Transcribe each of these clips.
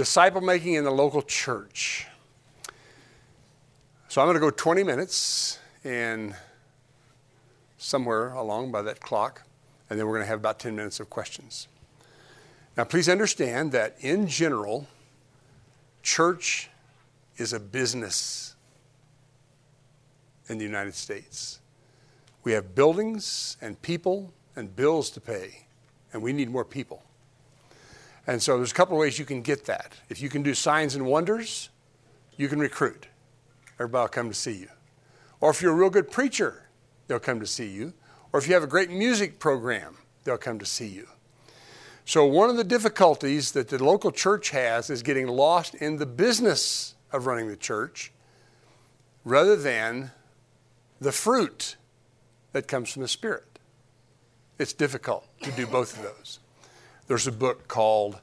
disciple making in the local church. So I'm going to go 20 minutes and somewhere along by that clock, and then we're going to have about 10 minutes of questions. Now, please understand that in general, church is a business in the United States. We have buildings and people and bills to pay, and we need more people. And so there's a couple of ways you can get that. If you can do signs and wonders, you can recruit. Everybody will come to see you. Or if you're a real good preacher, they'll come to see you. Or if you have a great music program, they'll come to see you. So, one of the difficulties that the local church has is getting lost in the business of running the church rather than the fruit that comes from the Spirit. It's difficult to do both of those. There's a book called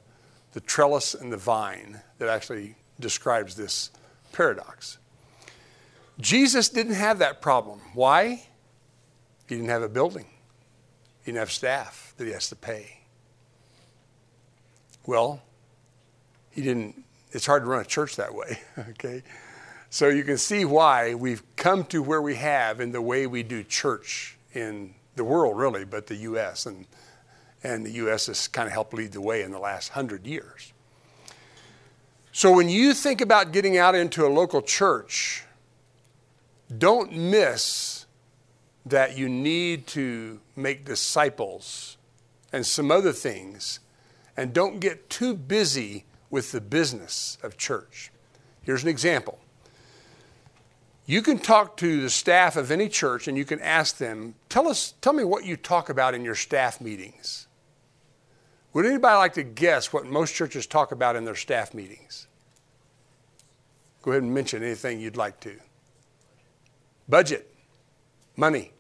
The Trellis and the Vine that actually describes this paradox. Jesus didn't have that problem. Why? He didn't have a building, he didn't have staff that he has to pay. Well, he didn't, it's hard to run a church that way, okay? So you can see why we've come to where we have in the way we do church in the world, really, but the U.S. And, and the U.S. has kind of helped lead the way in the last hundred years. So when you think about getting out into a local church, don't miss that you need to make disciples and some other things, and don't get too busy with the business of church. Here's an example. You can talk to the staff of any church and you can ask them, tell us, tell me what you talk about in your staff meetings. Would anybody like to guess what most churches talk about in their staff meetings? Go ahead and mention anything you'd like to. Budget, money,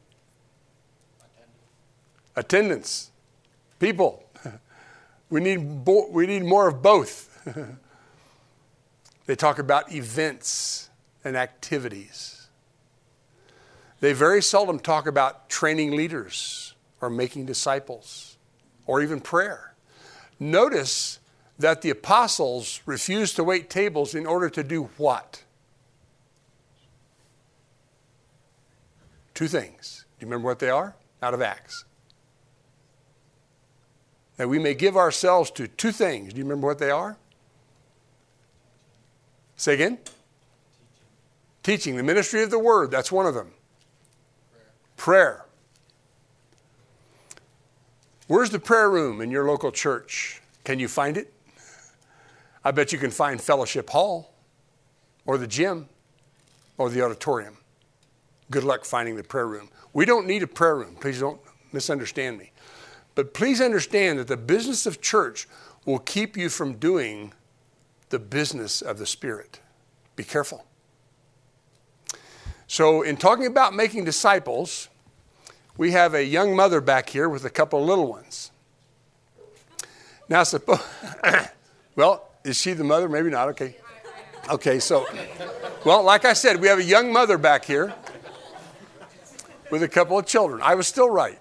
attendance, people. We need, bo- we need more of both. they talk about events and activities. They very seldom talk about training leaders or making disciples or even prayer. Notice that the apostles refused to wait tables in order to do what? Two things. Do you remember what they are? Out of Acts. That we may give ourselves to two things. Do you remember what they are? Say again? Teaching. Teaching. The ministry of the word. That's one of them. Prayer. prayer. Where's the prayer room in your local church? Can you find it? I bet you can find Fellowship Hall or the gym or the auditorium. Good luck finding the prayer room. We don't need a prayer room. Please don't misunderstand me. But please understand that the business of church will keep you from doing the business of the Spirit. Be careful. So, in talking about making disciples, we have a young mother back here with a couple of little ones. Now, suppose, well, is she the mother? Maybe not. Okay. Okay, so, well, like I said, we have a young mother back here with a couple of children. I was still right.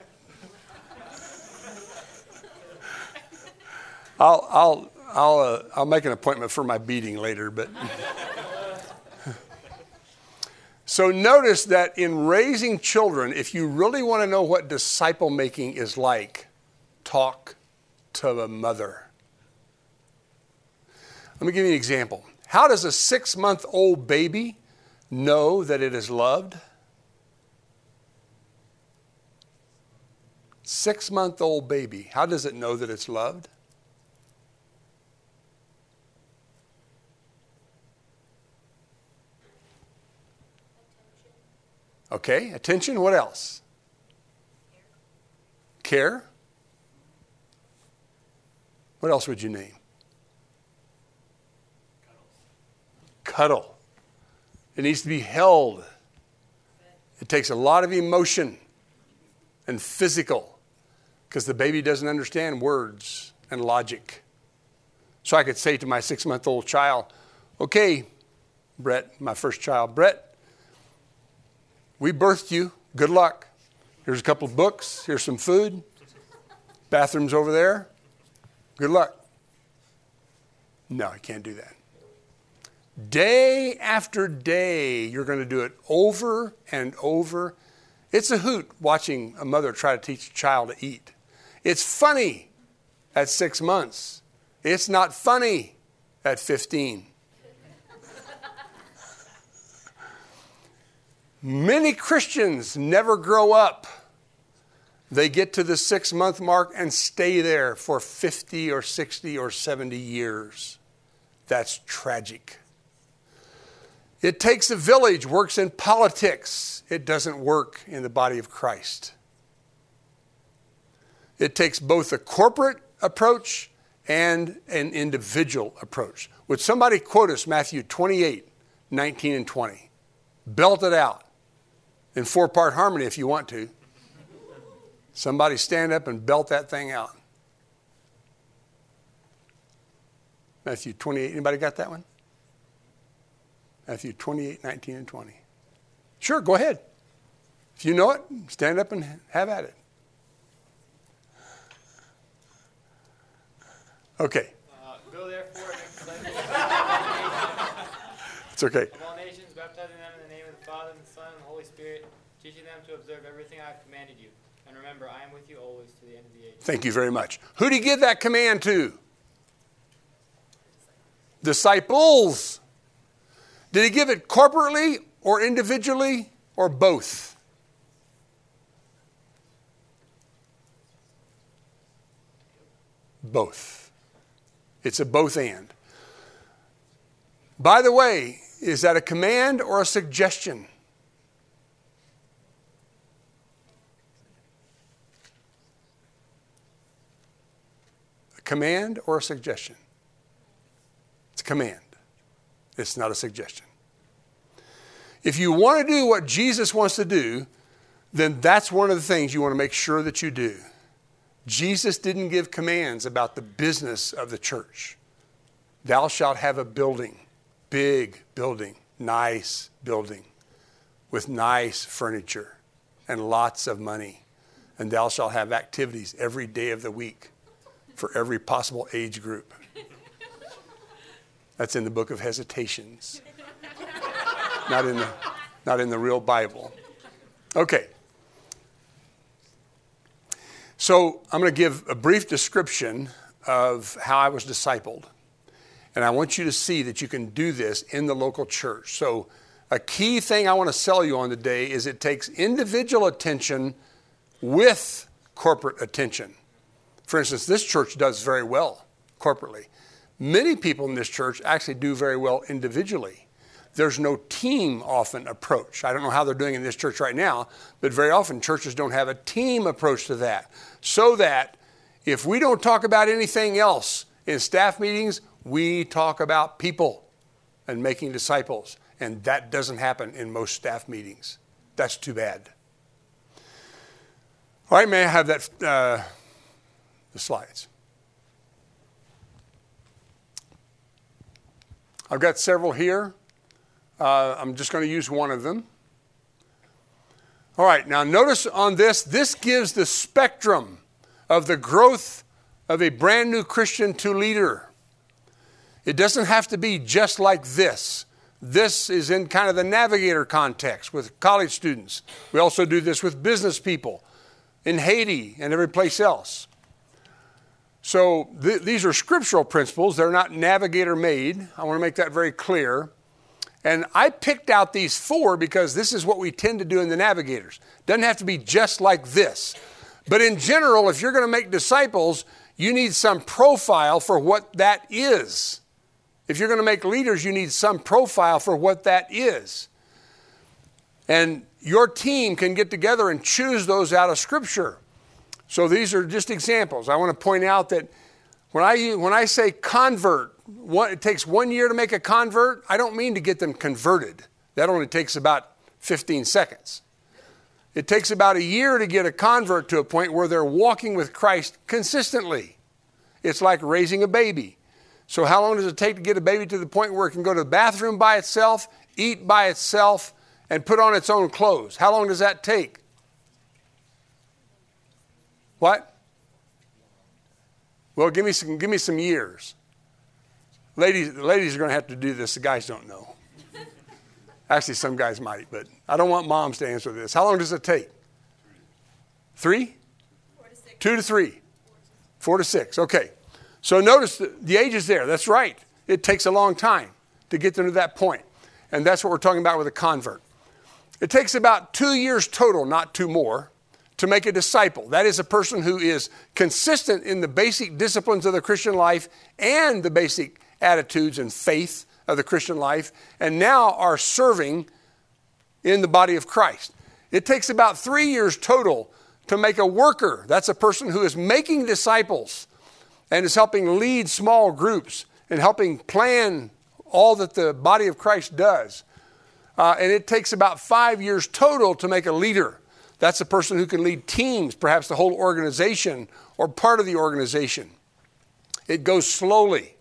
I'll, I'll, I'll, uh, I'll make an appointment for my beating later, but. so notice that in raising children, if you really want to know what disciple making is like, talk to a mother. Let me give you an example. How does a six month old baby know that it is loved? Six month old baby, how does it know that it's loved? Okay, attention. What else? Care. What else would you name? Cuddle. It needs to be held. It takes a lot of emotion and physical because the baby doesn't understand words and logic. So I could say to my six month old child, okay, Brett, my first child, Brett, we birthed you. Good luck. Here's a couple of books. Here's some food. Bathroom's over there. Good luck. No, you can't do that. Day after day, you're going to do it over and over. It's a hoot watching a mother try to teach a child to eat. It's funny at six months, it's not funny at 15. Many Christians never grow up. They get to the six month mark and stay there for 50 or 60 or 70 years. That's tragic. It takes a village, works in politics. It doesn't work in the body of Christ. It takes both a corporate approach and an individual approach. Would somebody quote us Matthew 28, 19 and 20? Belt it out in four part harmony if you want to. Somebody stand up and belt that thing out. Matthew 28. Anybody got that one? Matthew 28, 19, and 20. Sure, go ahead. If you know it, stand up and have at it. Okay. Uh, go therefore It's okay. of all nations, baptizing them in the name of the Father and the Son and the Holy Spirit, teaching them to observe everything I have commanded you. And remember, I am with you always to the end of the age. Thank you very much. Who did he give that command to? Disciples. Did he give it corporately or individually or both? Both. It's a both and. By the way, is that a command or a suggestion? Command or a suggestion? It's a command. It's not a suggestion. If you want to do what Jesus wants to do, then that's one of the things you want to make sure that you do. Jesus didn't give commands about the business of the church. Thou shalt have a building, big building, nice building, with nice furniture and lots of money. And thou shalt have activities every day of the week for every possible age group. That's in the book of Hesitations, not in the, not in the real Bible. Okay. So I'm going to give a brief description of how I was discipled. And I want you to see that you can do this in the local church. So, a key thing I want to sell you on today is it takes individual attention with corporate attention. For instance, this church does very well corporately. Many people in this church actually do very well individually. There's no team often approach. I don't know how they're doing in this church right now, but very often churches don't have a team approach to that. So that if we don't talk about anything else in staff meetings, we talk about people and making disciples. And that doesn't happen in most staff meetings. That's too bad. All right, may I have that, uh, the slides? I've got several here. Uh, I'm just going to use one of them. All right, now notice on this, this gives the spectrum of the growth of a brand new Christian to leader. It doesn't have to be just like this. This is in kind of the navigator context with college students. We also do this with business people in Haiti and every place else. So th- these are scriptural principles. They're not navigator made. I want to make that very clear. And I picked out these four because this is what we tend to do in the navigators. Doesn't have to be just like this. But in general, if you're going to make disciples, you need some profile for what that is. If you're going to make leaders, you need some profile for what that is. And your team can get together and choose those out of Scripture. So these are just examples. I want to point out that when I, when I say convert, one, it takes one year to make a convert, I don't mean to get them converted. That only takes about 15 seconds. It takes about a year to get a convert to a point where they're walking with Christ consistently. It's like raising a baby. So, how long does it take to get a baby to the point where it can go to the bathroom by itself, eat by itself, and put on its own clothes? How long does that take? What? Well, give me some, give me some years. ladies, ladies are going to have to do this. The guys don't know. Actually, some guys might, but I don't want moms to answer this. How long does it take? Three? Two to three. Four to six. Okay. So notice the, the age is there. That's right. It takes a long time to get them to that point. And that's what we're talking about with a convert. It takes about two years total, not two more, to make a disciple. That is a person who is consistent in the basic disciplines of the Christian life and the basic attitudes and faith of the Christian life, and now are serving in the body of Christ. It takes about three years total to make a worker. That's a person who is making disciples and is helping lead small groups and helping plan all that the body of Christ does. Uh, and it takes about five years total to make a leader. That's a person who can lead teams, perhaps the whole organization or part of the organization. It goes slowly.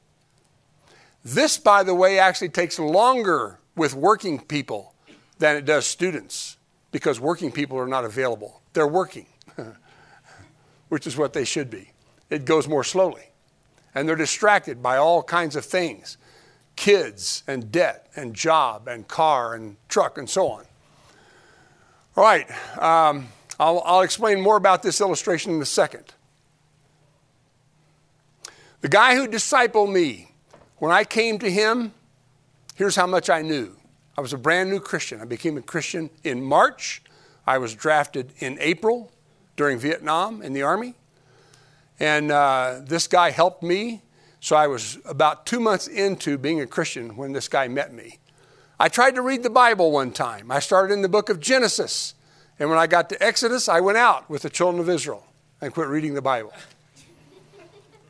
This, by the way, actually takes longer with working people than it does students because working people are not available. They're working, which is what they should be. It goes more slowly. And they're distracted by all kinds of things kids and debt and job and car and truck and so on. All right, um, I'll, I'll explain more about this illustration in a second. The guy who discipled me, when I came to him, here's how much I knew. I was a brand new Christian. I became a Christian in March. I was drafted in April during Vietnam in the Army. And uh, this guy helped me. So I was about two months into being a Christian when this guy met me. I tried to read the Bible one time. I started in the book of Genesis. And when I got to Exodus, I went out with the children of Israel and quit reading the Bible.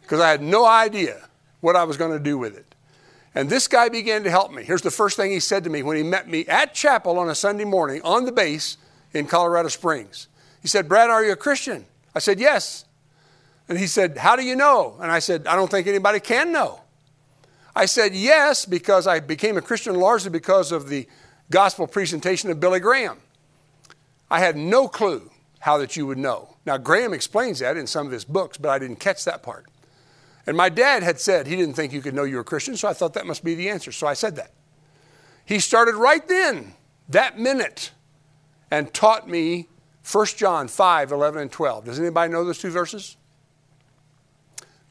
Because I had no idea what I was going to do with it. And this guy began to help me. Here's the first thing he said to me when he met me at chapel on a Sunday morning on the base in Colorado Springs. He said, Brad, are you a Christian? I said, Yes. And he said, How do you know? And I said, I don't think anybody can know. I said, Yes, because I became a Christian largely because of the gospel presentation of Billy Graham. I had no clue how that you would know. Now, Graham explains that in some of his books, but I didn't catch that part. And my dad had said he didn't think you could know you were a Christian, so I thought that must be the answer. So I said that. He started right then, that minute, and taught me 1 John 5, 11, and 12. Does anybody know those two verses?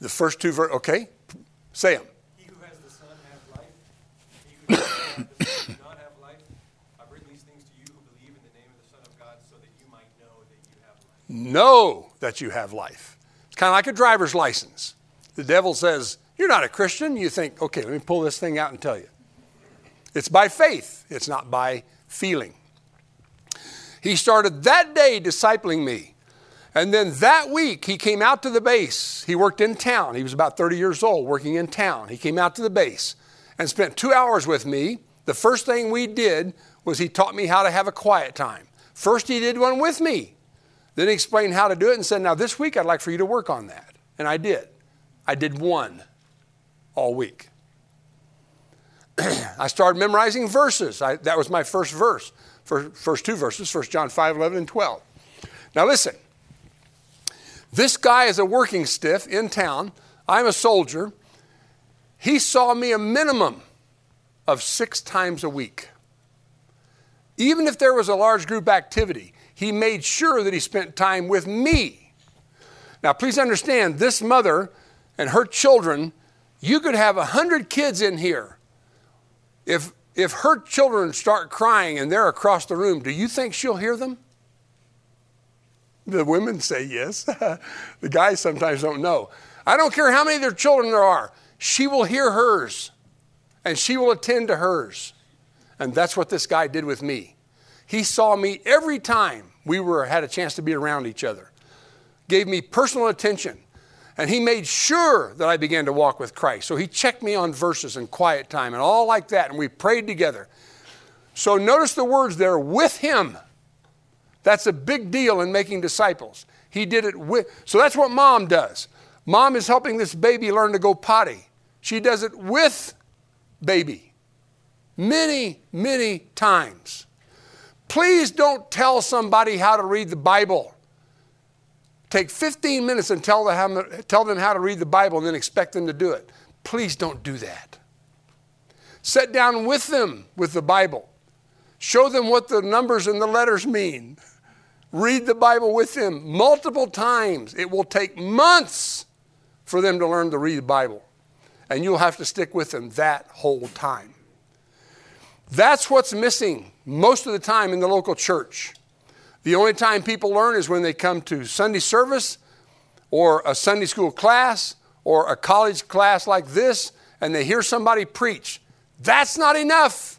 The first two verses, okay? Say them. He who has the Son has life. He who does not have life, I bring these things to you who believe in the name of the Son of God so that you might know that you have life. Know that you have life. It's kind of like a driver's license. The devil says, You're not a Christian. You think, okay, let me pull this thing out and tell you. It's by faith, it's not by feeling. He started that day discipling me. And then that week, he came out to the base. He worked in town. He was about 30 years old, working in town. He came out to the base and spent two hours with me. The first thing we did was he taught me how to have a quiet time. First, he did one with me. Then he explained how to do it and said, Now, this week, I'd like for you to work on that. And I did. I did one all week. I started memorizing verses. I, that was my first verse, first, first two verses, 1 John 5, 11, and 12. Now listen, this guy is a working stiff in town. I'm a soldier. He saw me a minimum of six times a week. Even if there was a large group activity, he made sure that he spent time with me. Now, please understand, this mother and her children, you could have a hundred kids in here. If if her children start crying and they're across the room, do you think she'll hear them? The women say yes. the guys sometimes don't know. I don't care how many of their children there are, she will hear hers and she will attend to hers. And that's what this guy did with me. He saw me every time we were had a chance to be around each other. Gave me personal attention. And he made sure that I began to walk with Christ. So he checked me on verses and quiet time and all like that. And we prayed together. So notice the words there with him. That's a big deal in making disciples. He did it with, so that's what mom does. Mom is helping this baby learn to go potty. She does it with baby many, many times. Please don't tell somebody how to read the Bible take 15 minutes and tell them, how, tell them how to read the Bible and then expect them to do it. Please don't do that. Sit down with them with the Bible. Show them what the numbers and the letters mean. Read the Bible with them multiple times. It will take months for them to learn to read the Bible. And you'll have to stick with them that whole time. That's what's missing most of the time in the local church. The only time people learn is when they come to Sunday service or a Sunday school class or a college class like this and they hear somebody preach. That's not enough.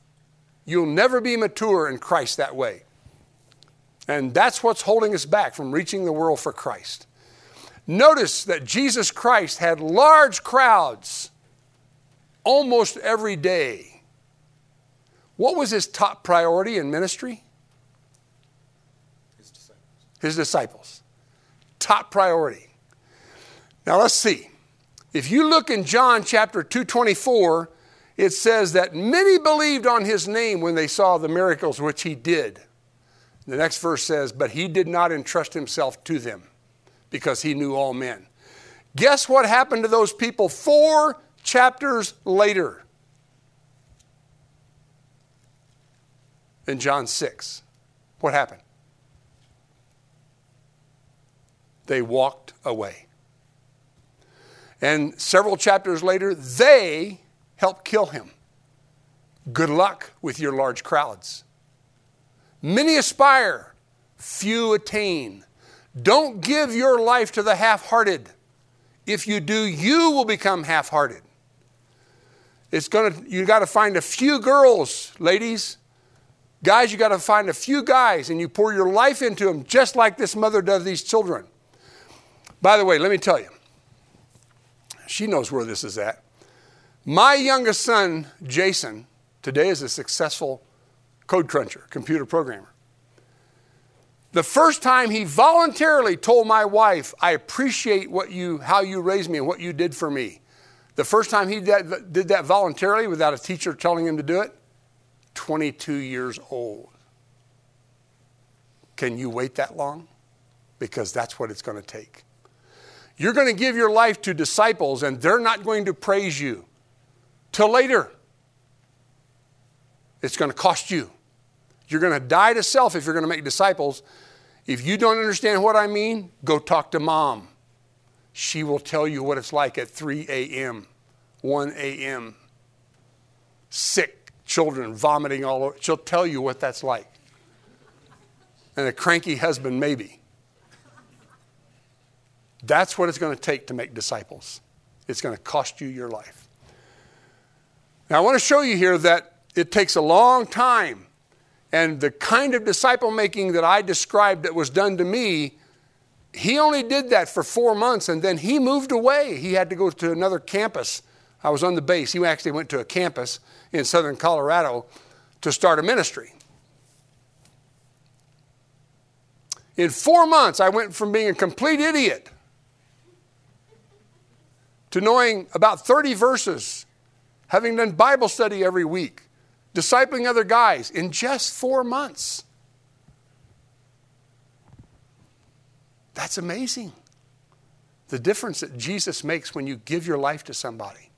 You'll never be mature in Christ that way. And that's what's holding us back from reaching the world for Christ. Notice that Jesus Christ had large crowds almost every day. What was his top priority in ministry? His disciples. His disciples. Top priority. Now let's see. If you look in John chapter 224, it says that many believed on his name when they saw the miracles which he did. The next verse says, But he did not entrust himself to them because he knew all men. Guess what happened to those people four chapters later? In John 6. What happened? They walked away. And several chapters later, they helped kill him. Good luck with your large crowds. Many aspire, few attain. Don't give your life to the half hearted. If you do, you will become half hearted. It's gonna, you got to find a few girls, ladies. Guys, you got to find a few guys and you pour your life into them, just like this mother does these children. By the way, let me tell you, she knows where this is at. My youngest son, Jason, today is a successful code cruncher, computer programmer. The first time he voluntarily told my wife, I appreciate what you, how you raised me and what you did for me. The first time he did, did that voluntarily without a teacher telling him to do it, 22 years old. Can you wait that long? Because that's what it's going to take. You're going to give your life to disciples, and they're not going to praise you till later. It's going to cost you. You're going to die to self if you're going to make disciples. If you don't understand what I mean, go talk to mom. She will tell you what it's like at 3 a.m., 1 a.m. Sick children vomiting all over. She'll tell you what that's like. And a cranky husband, maybe. That's what it's going to take to make disciples. It's going to cost you your life. Now, I want to show you here that it takes a long time. And the kind of disciple making that I described that was done to me, he only did that for four months and then he moved away. He had to go to another campus. I was on the base. He actually went to a campus in southern Colorado to start a ministry. In four months, I went from being a complete idiot to knowing about 30 verses, having done Bible study every week, discipling other guys in just four months. That's amazing. The difference that Jesus makes when you give your life to somebody.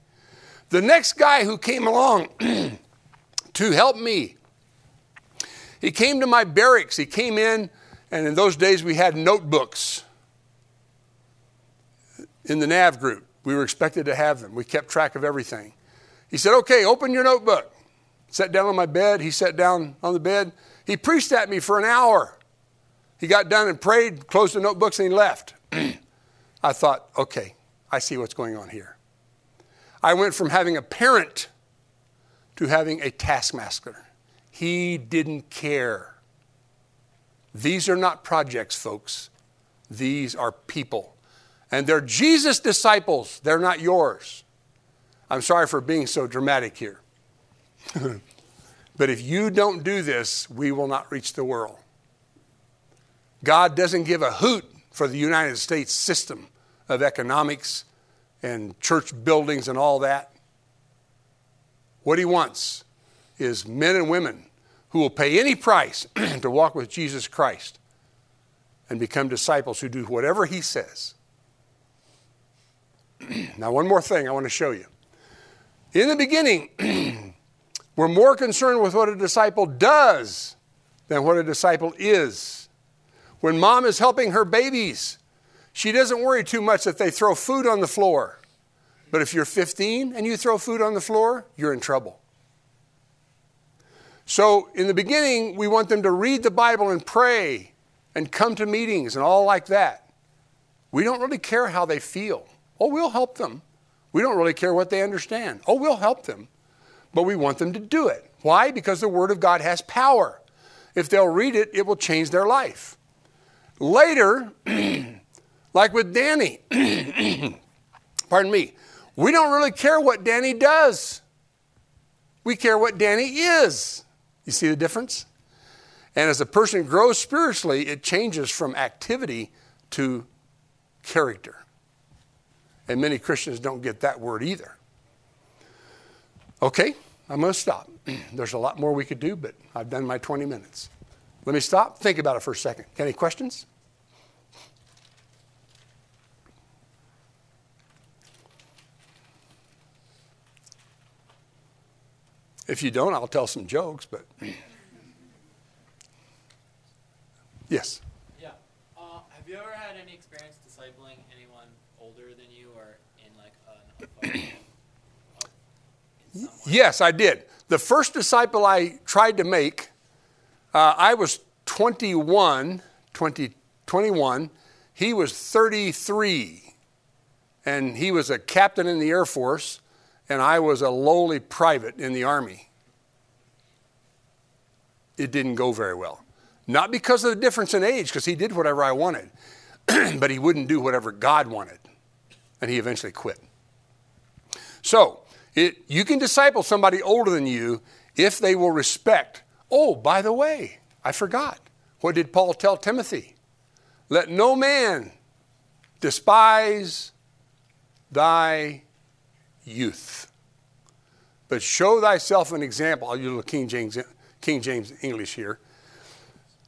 The next guy who came along to help me, he came to my barracks. He came in, and in those days we had notebooks in the NAV group. We were expected to have them. We kept track of everything. He said, Okay, open your notebook. Sat down on my bed. He sat down on the bed. He preached at me for an hour. He got done and prayed, closed the notebooks, and he left. I thought, okay, I see what's going on here. I went from having a parent to having a taskmaster. He didn't care. These are not projects, folks. These are people. And they're Jesus' disciples, they're not yours. I'm sorry for being so dramatic here. but if you don't do this, we will not reach the world. God doesn't give a hoot for the United States system of economics and church buildings and all that. What He wants is men and women who will pay any price to walk with Jesus Christ and become disciples who do whatever He says. now, one more thing I want to show you. In the beginning, We're more concerned with what a disciple does than what a disciple is. When mom is helping her babies, she doesn't worry too much that they throw food on the floor. But if you're 15 and you throw food on the floor, you're in trouble. So, in the beginning, we want them to read the Bible and pray and come to meetings and all like that. We don't really care how they feel. Oh, we'll help them. We don't really care what they understand. Oh, we'll help them. But we want them to do it. Why? Because the Word of God has power. If they'll read it, it will change their life. Later, like with Danny, pardon me, we don't really care what Danny does. We care what Danny is. You see the difference? And as a person grows spiritually, it changes from activity to character. And many Christians don't get that word either. Okay, I'm going to stop. There's a lot more we could do, but I've done my 20 minutes. Let me stop, think about it for a second. Any questions? If you don't, I'll tell some jokes, but. yes. Yeah. Uh, have you ever had any experience discipling anyone older than you or in like an authority? of- in some way? Yes, I did. The first disciple I tried to make, uh, I was 21, 20, 21. He was 33. And he was a captain in the Air Force, and I was a lowly private in the Army. It didn't go very well. Not because of the difference in age, because he did whatever I wanted, but he wouldn't do whatever God wanted. And he eventually quit. So, it, you can disciple somebody older than you if they will respect. Oh, by the way, I forgot. What did Paul tell Timothy? Let no man despise thy youth, but show thyself an example. I'll use King James, King James English here.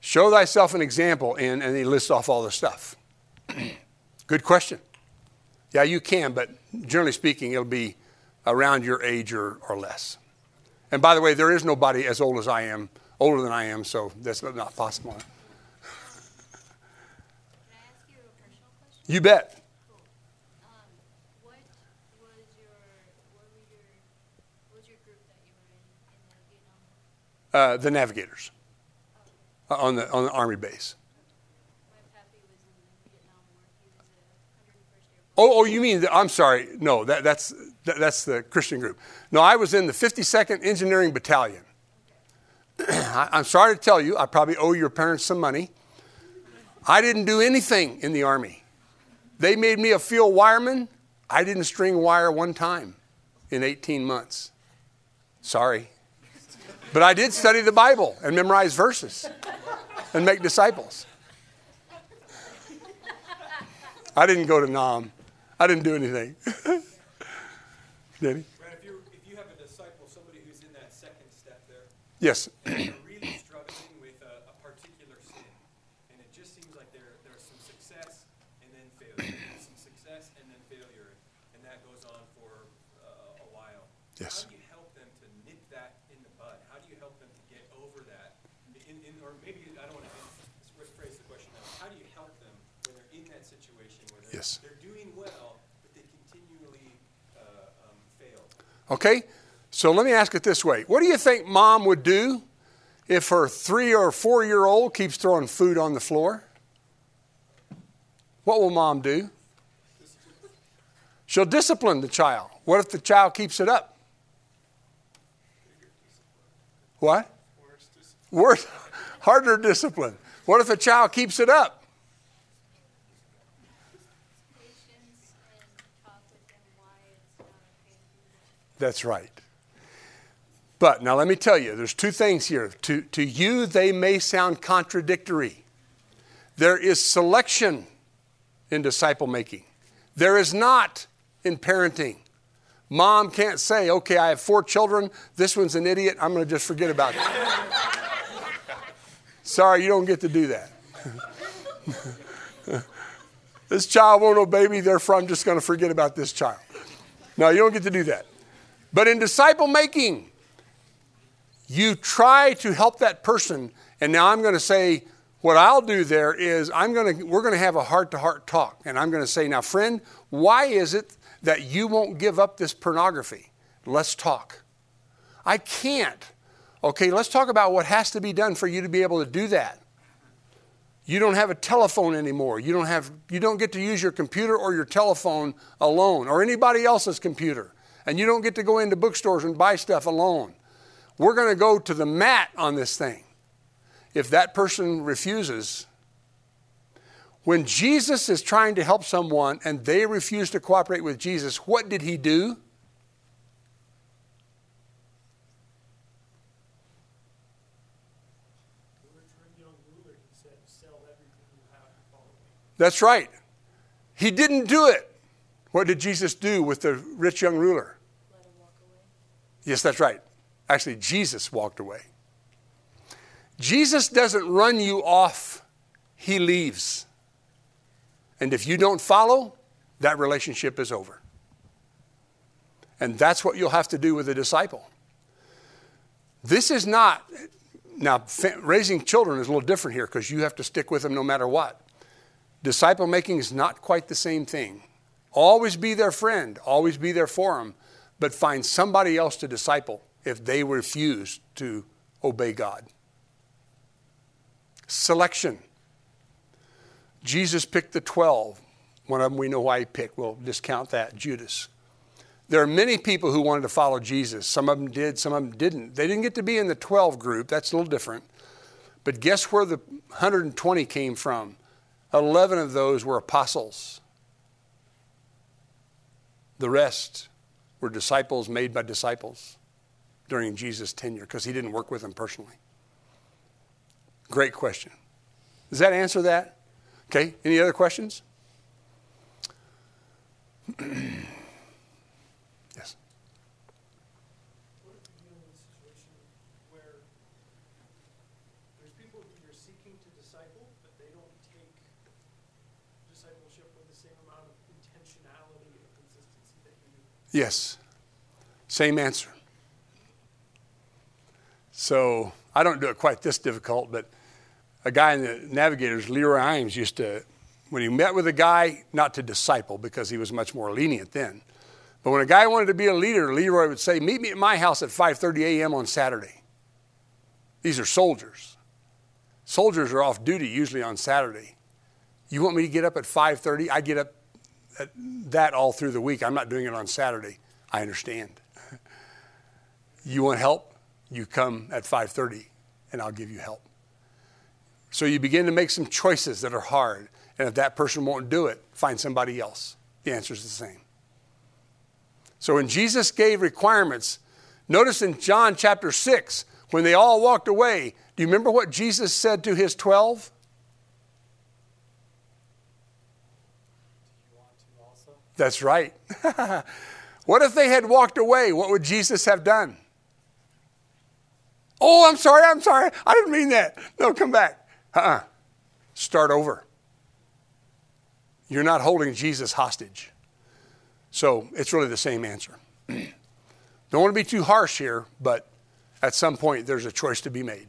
Show thyself an example in, and he lists off all the stuff. Good question. Yeah, you can, but generally speaking, it'll be around your age or, or less. And by the way, there is nobody as old as I am, older than I am, so that's not possible. Can I ask you a personal question? You bet. Cool. Um, what was your what were your what was your group that you were in in the Vietnam War? Uh, the navigators uh, on, the, on the Army base. My pappy was in the Vietnam War. He was a 101st Airborne. Oh, oh, you mean, the, I'm sorry. No, that, that's, that, that's the Christian group. No, I was in the 52nd Engineering Battalion. I, I'm sorry to tell you, I probably owe your parents some money. I didn't do anything in the Army. They made me a field wireman. I didn't string wire one time in 18 months. Sorry. But I did study the Bible and memorize verses and make disciples. I didn't go to Nam. I didn't do anything. Did he? Brad, if you if you have a disciple, somebody who's in that second step there, Yes. they're really struggling with a, a particular sin, and it just seems like there there's some success and then failure, some success and then failure, and that goes on for uh, a while. Yes. How do you help them to nip that in the bud? How do you help them to get over that? In, in, or maybe I don't want to phrase the question now. How do you help them when they're in that situation where they're, Yes. they're doing well, but they continually uh, um, fail? Okay? So let me ask it this way What do you think mom would do if her three or four year old keeps throwing food on the floor? What will mom do? She'll discipline the child. What if the child keeps it up? What? Worse, harder discipline. What if a child keeps it up? That's right. But now let me tell you, there's two things here. To, to you, they may sound contradictory. There is selection in disciple making, there is not in parenting. Mom can't say, okay, I have four children. This one's an idiot. I'm going to just forget about it. Sorry, you don't get to do that. this child won't obey me, therefore I'm just going to forget about this child. No, you don't get to do that. But in disciple making, You try to help that person, and now I'm going to say, what I'll do there is I'm going to we're going to have a heart-to-heart talk, and I'm going to say, now, friend, why is it that you won't give up this pornography? Let's talk. I can't. Okay, let's talk about what has to be done for you to be able to do that. You don't have a telephone anymore. You don't have you don't get to use your computer or your telephone alone or anybody else's computer. And you don't get to go into bookstores and buy stuff alone. We're going to go to the mat on this thing. If that person refuses, when Jesus is trying to help someone and they refuse to cooperate with Jesus, what did he do? The rich young ruler, he said, sell everything you have and follow me. That's right. He didn't do it. What did Jesus do with the rich young ruler? Let him walk away. Yes, that's right. Actually, Jesus walked away. Jesus doesn't run you off, he leaves. And if you don't follow, that relationship is over. And that's what you'll have to do with a disciple. This is not, now, raising children is a little different here because you have to stick with them no matter what. Disciple making is not quite the same thing. Always be their friend, always be there for them, but find somebody else to disciple if they refuse to obey God. Selection. Jesus picked the 12. One of them we know why he picked. We'll discount that Judas. There are many people who wanted to follow Jesus. Some of them did, some of them didn't. They didn't get to be in the 12 group. That's a little different. But guess where the 120 came from? 11 of those were apostles. The rest were disciples made by disciples during Jesus' tenure because he didn't work with them personally. Great question. Does that answer that? Okay, any other questions? yes. What if you deal in a situation where there's people who you're seeking to disciple, but they don't take discipleship with the same amount of intentionality or consistency that you do? Yes. Same answer. So I don't do it quite this difficult, but a guy in the Navigators, Leroy Eims, used to, when he met with a guy, not to disciple because he was much more lenient then, but when a guy wanted to be a leader, Leroy would say, "Meet me at my house at 5:30 a.m. on Saturday." These are soldiers. Soldiers are off duty usually on Saturday. You want me to get up at 5:30? I get up that all through the week. I'm not doing it on Saturday. I understand. You want help? You come at 5:30 and I'll give you help. So you begin to make some choices that are hard. And if that person won't do it, find somebody else. The answer is the same. So when Jesus gave requirements, notice in John chapter 6, when they all walked away, do you remember what Jesus said to his 12? You want to also? That's right. what if they had walked away? What would Jesus have done? Oh, I'm sorry, I'm sorry. I didn't mean that. No, come back. Uh uh Start over. You're not holding Jesus hostage. So it's really the same answer. Don't want to be too harsh here, but at some point there's a choice to be made.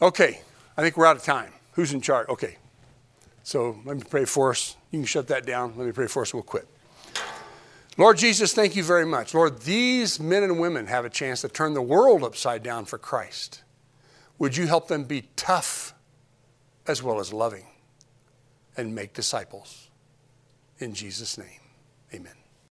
Okay, I think we're out of time. Who's in charge? Okay. So let me pray for us. You can shut that down. Let me pray for us. We'll quit. Lord Jesus, thank you very much. Lord, these men and women have a chance to turn the world upside down for Christ. Would you help them be tough as well as loving and make disciples? In Jesus' name, amen.